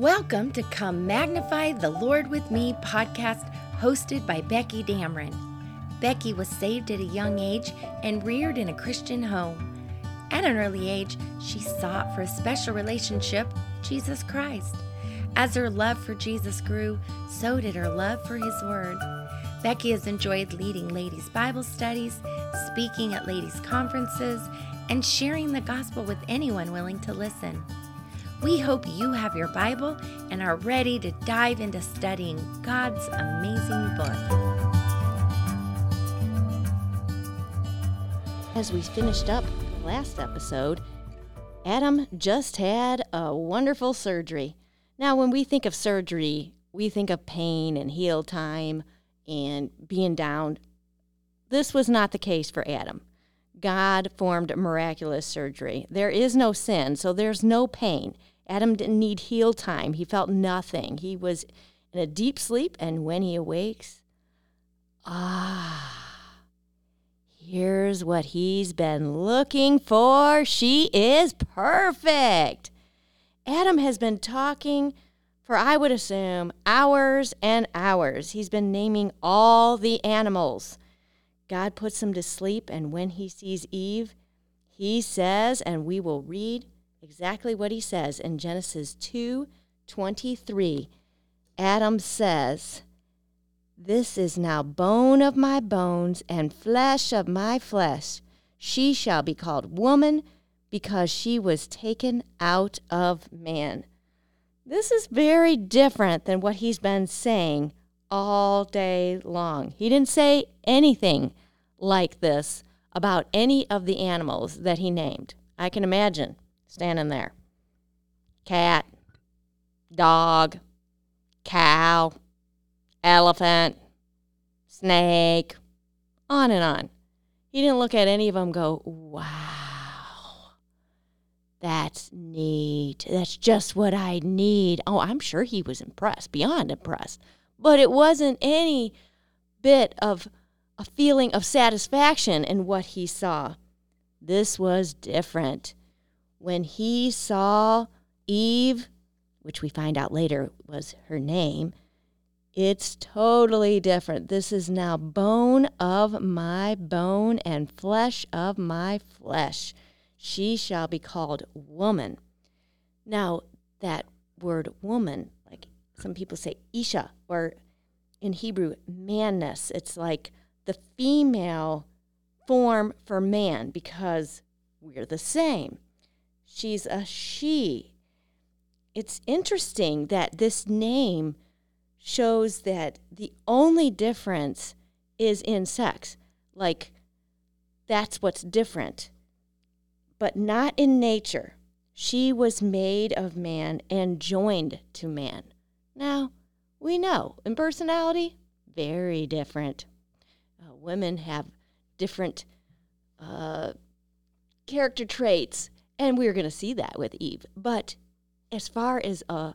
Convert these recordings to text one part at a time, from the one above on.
Welcome to Come Magnify the Lord with Me podcast hosted by Becky Dameron. Becky was saved at a young age and reared in a Christian home. At an early age, she sought for a special relationship, Jesus Christ. As her love for Jesus grew, so did her love for His Word. Becky has enjoyed leading ladies' Bible studies, speaking at ladies' conferences, and sharing the gospel with anyone willing to listen. We hope you have your Bible and are ready to dive into studying God's amazing book. As we finished up the last episode, Adam just had a wonderful surgery. Now, when we think of surgery, we think of pain and heal time and being down. This was not the case for Adam. God formed miraculous surgery. There is no sin, so there's no pain. Adam didn't need heal time. He felt nothing. He was in a deep sleep, and when he awakes, ah, here's what he's been looking for. She is perfect. Adam has been talking for, I would assume, hours and hours. He's been naming all the animals. God puts him to sleep, and when he sees Eve, he says, and we will read exactly what he says in Genesis 2 23. Adam says, This is now bone of my bones and flesh of my flesh. She shall be called woman because she was taken out of man. This is very different than what he's been saying all day long. He didn't say anything like this about any of the animals that he named. I can imagine standing there. Cat, dog, cow, elephant, snake, on and on. He didn't look at any of them go, wow, that's neat. That's just what I need. Oh, I'm sure he was impressed, beyond impressed. But it wasn't any bit of a feeling of satisfaction in what he saw. This was different when he saw Eve, which we find out later was her name, it's totally different. This is now bone of my bone and flesh of my flesh. She shall be called woman. Now, that word woman, some people say Isha, or in Hebrew, manness, it's like the female form for man because we're the same. She's a she. It's interesting that this name shows that the only difference is in sex. Like, that's what's different, but not in nature. She was made of man and joined to man. Now, we know in personality, very different. Uh, women have different uh, character traits and we are going to see that with Eve. But as far as uh,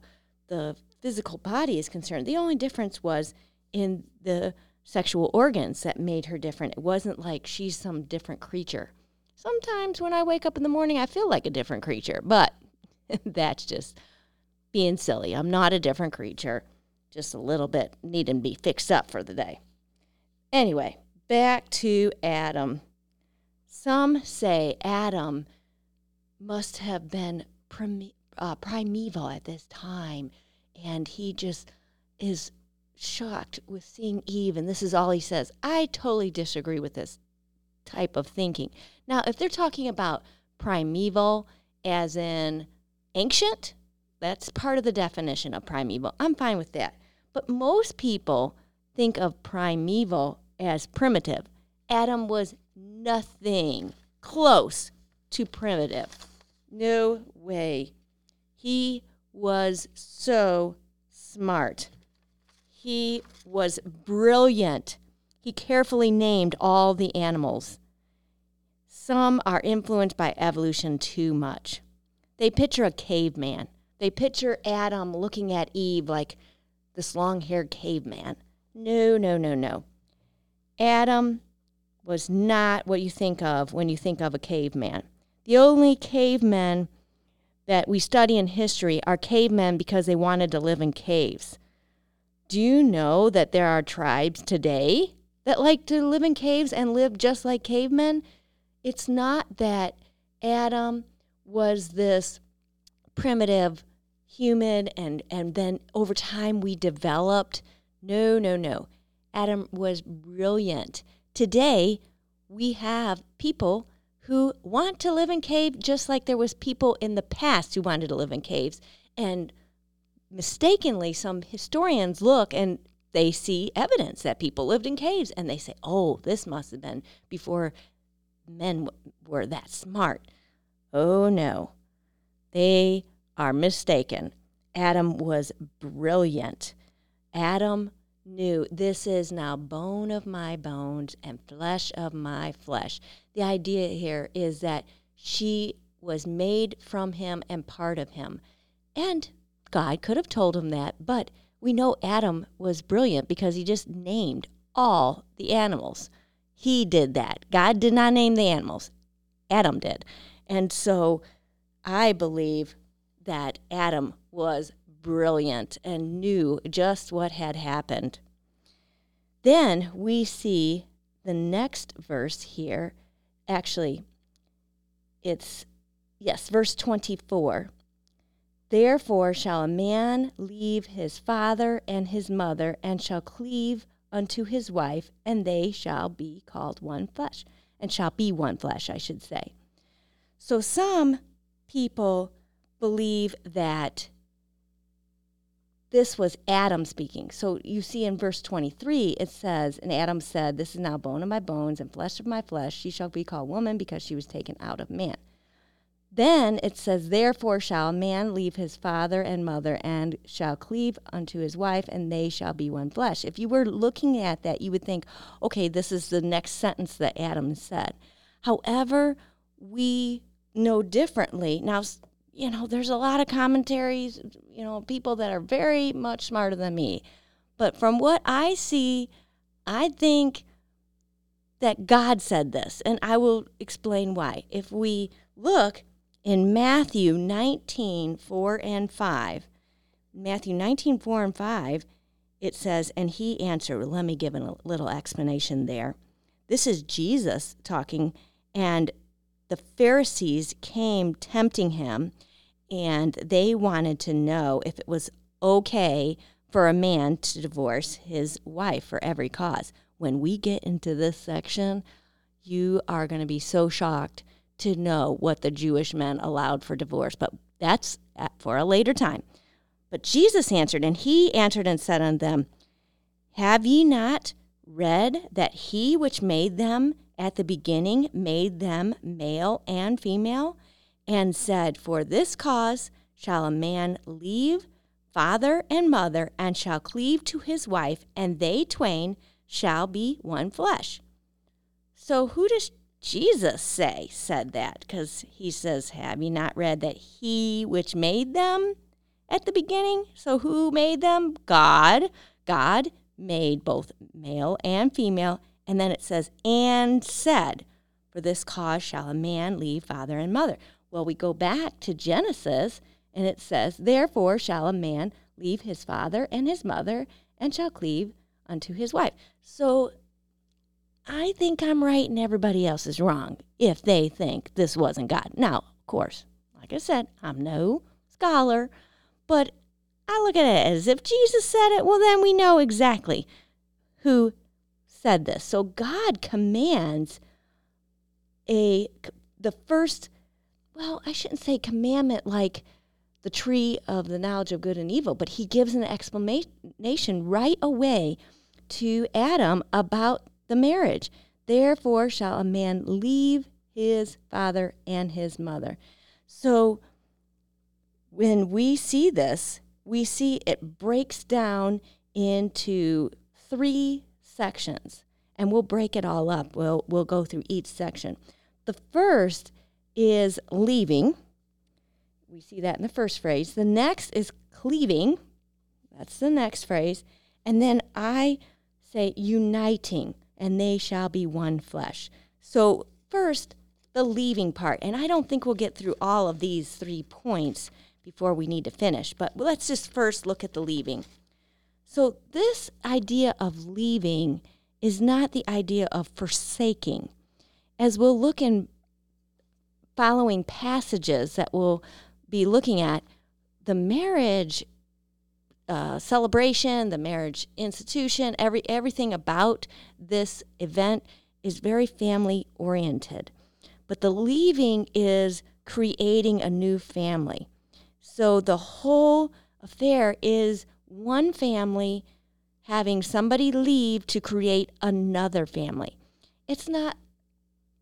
the physical body is concerned, the only difference was in the sexual organs that made her different. It wasn't like she's some different creature. Sometimes when I wake up in the morning, I feel like a different creature, but that's just being silly. I'm not a different creature, just a little bit needing to be fixed up for the day. Anyway, back to Adam. Some say Adam must have been uh, primeval at this time. And he just is shocked with seeing Eve. And this is all he says. I totally disagree with this type of thinking. Now, if they're talking about primeval as in ancient, that's part of the definition of primeval. I'm fine with that. But most people think of primeval as primitive. Adam was nothing close to primitive. No way. He was so smart. He was brilliant. He carefully named all the animals. Some are influenced by evolution too much. They picture a caveman. They picture Adam looking at Eve like this long haired caveman. No, no, no, no. Adam was not what you think of when you think of a caveman. The only cavemen that we study in history are cavemen because they wanted to live in caves. Do you know that there are tribes today that like to live in caves and live just like cavemen? It's not that Adam was this primitive human and and then over time we developed no no no. Adam was brilliant. Today we have people who want to live in caves just like there was people in the past who wanted to live in caves. And mistakenly some historians look and they see evidence that people lived in caves and they say oh this must have been before men w- were that smart. Oh no they are mistaken adam was brilliant adam knew this is now bone of my bones and flesh of my flesh. The idea here is that she was made from him and part of him. And God could have told him that, but we know Adam was brilliant because he just named all the animals. He did that. God did not name the animals, Adam did. And so I believe that Adam was brilliant and knew just what had happened. Then we see the next verse here. Actually, it's, yes, verse 24. Therefore shall a man leave his father and his mother, and shall cleave unto his wife, and they shall be called one flesh, and shall be one flesh, I should say. So some people believe that this was Adam speaking. So you see in verse 23, it says, And Adam said, This is now bone of my bones and flesh of my flesh. She shall be called woman because she was taken out of man. Then it says, Therefore shall a man leave his father and mother and shall cleave unto his wife, and they shall be one flesh. If you were looking at that, you would think, okay, this is the next sentence that Adam said. However, we know differently. Now, you know, there's a lot of commentaries, you know, people that are very much smarter than me. But from what I see, I think that God said this, and I will explain why. If we look in Matthew 19, 4 and 5, Matthew 19, 4 and 5, it says, And he answered, let me give a little explanation there. This is Jesus talking, and the Pharisees came tempting him and they wanted to know if it was okay for a man to divorce his wife for every cause. When we get into this section, you are going to be so shocked to know what the Jewish men allowed for divorce, but that's for a later time. But Jesus answered, and he answered and said unto them, Have ye not read that he which made them at the beginning made them male and female? and said, For this cause shall a man leave father and mother, and shall cleave to his wife, and they twain shall be one flesh. So, who does Jesus say said that? Because he says, Have you not read that he which made them at the beginning? So, who made them? God. God made both male and female. And then it says, And said, For this cause shall a man leave father and mother. Well, we go back to Genesis and it says, Therefore shall a man leave his father and his mother and shall cleave unto his wife. So I think I'm right and everybody else is wrong if they think this wasn't God. Now, of course, like I said, I'm no scholar, but I look at it as if Jesus said it, well, then we know exactly who said this. So God commands a the first well, I shouldn't say commandment like the tree of the knowledge of good and evil, but he gives an explanation right away to Adam about the marriage. Therefore shall a man leave his father and his mother. So when we see this, we see it breaks down into three sections, and we'll break it all up. We'll, we'll go through each section. The first is leaving. We see that in the first phrase. The next is cleaving. That's the next phrase. And then I say uniting, and they shall be one flesh. So, first, the leaving part. And I don't think we'll get through all of these three points before we need to finish, but let's just first look at the leaving. So, this idea of leaving is not the idea of forsaking. As we'll look in following passages that we'll be looking at, the marriage uh, celebration, the marriage institution, every everything about this event is very family oriented. But the leaving is creating a new family. So the whole affair is one family having somebody leave to create another family. It's not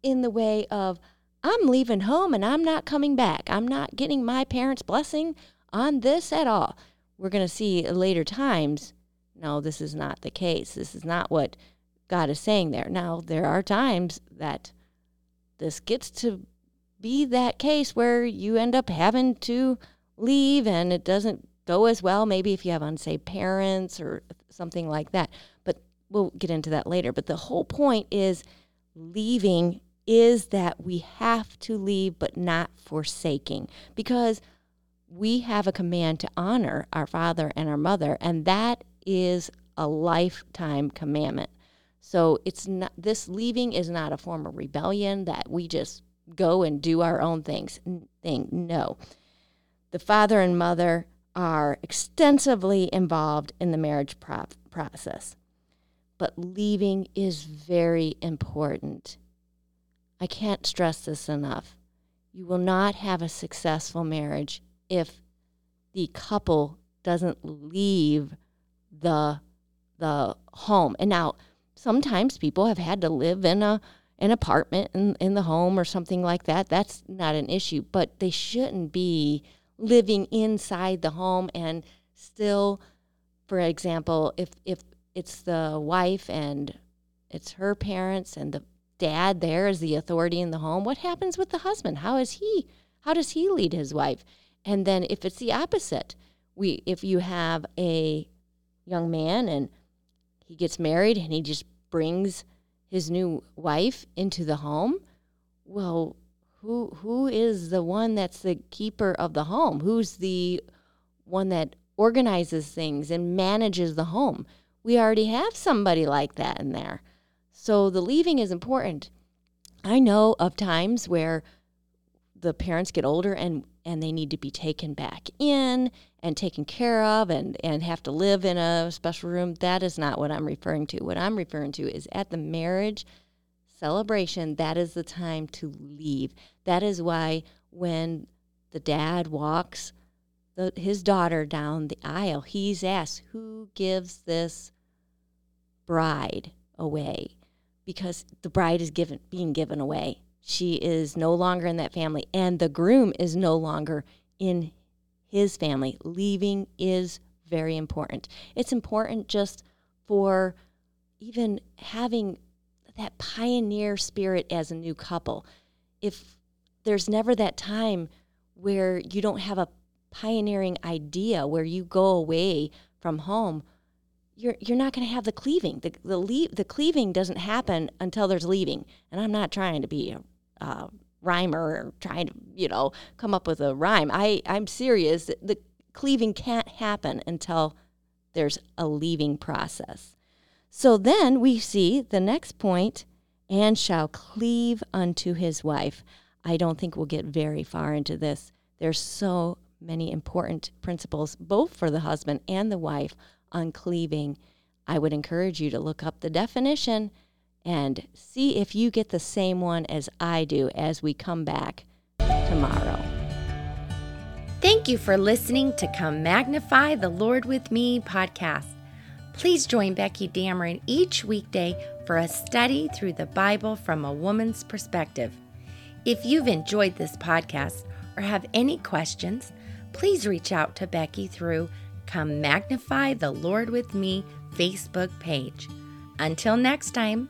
in the way of, I'm leaving home and I'm not coming back. I'm not getting my parents' blessing on this at all. We're going to see later times, no, this is not the case. This is not what God is saying there. Now, there are times that this gets to be that case where you end up having to leave and it doesn't go as well, maybe if you have unsaved parents or something like that. But we'll get into that later. But the whole point is leaving is that we have to leave, but not forsaking, because we have a command to honor our father and our mother, and that is a lifetime commandment. So it's not this leaving is not a form of rebellion that we just go and do our own things thing. No. The father and mother are extensively involved in the marriage pro- process. But leaving is very important. I can't stress this enough. You will not have a successful marriage if the couple doesn't leave the the home. And now sometimes people have had to live in a an apartment in, in the home or something like that. That's not an issue, but they shouldn't be living inside the home and still for example if if it's the wife and it's her parents and the dad there is the authority in the home what happens with the husband? How is he how does he lead his wife? And then if it's the opposite we if you have a young man and he gets married and he just brings his new wife into the home well who who is the one that's the keeper of the home? Who's the one that organizes things and manages the home? We already have somebody like that in there. So the leaving is important. I know of times where the parents get older and and they need to be taken back in and taken care of and, and have to live in a special room. That is not what I'm referring to. What I'm referring to is at the marriage celebration, that is the time to leave. That is why when the dad walks the, his daughter down the aisle, he's asked, Who gives this bride away? Because the bride is given, being given away. She is no longer in that family, and the groom is no longer in his family. Leaving is very important. It's important just for even having that pioneer spirit as a new couple. If there's never that time where you don't have a pioneering idea where you go away from home, you're you're not going to have the cleaving. The the le- the cleaving doesn't happen until there's leaving. And I'm not trying to be a, a rhymer or trying to you know come up with a rhyme. I I'm serious. The cleaving can't happen until there's a leaving process. So then we see the next point and shall cleave unto his wife. I don't think we'll get very far into this. There's so many important principles, both for the husband and the wife, on cleaving. I would encourage you to look up the definition and see if you get the same one as I do as we come back tomorrow. Thank you for listening to Come Magnify the Lord with Me podcast. Please join Becky Dameron each weekday for a study through the Bible from a woman's perspective. If you've enjoyed this podcast or have any questions, please reach out to Becky through Come Magnify the Lord with Me Facebook page. Until next time,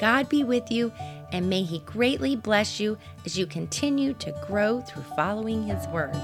God be with you and may He greatly bless you as you continue to grow through following His Word.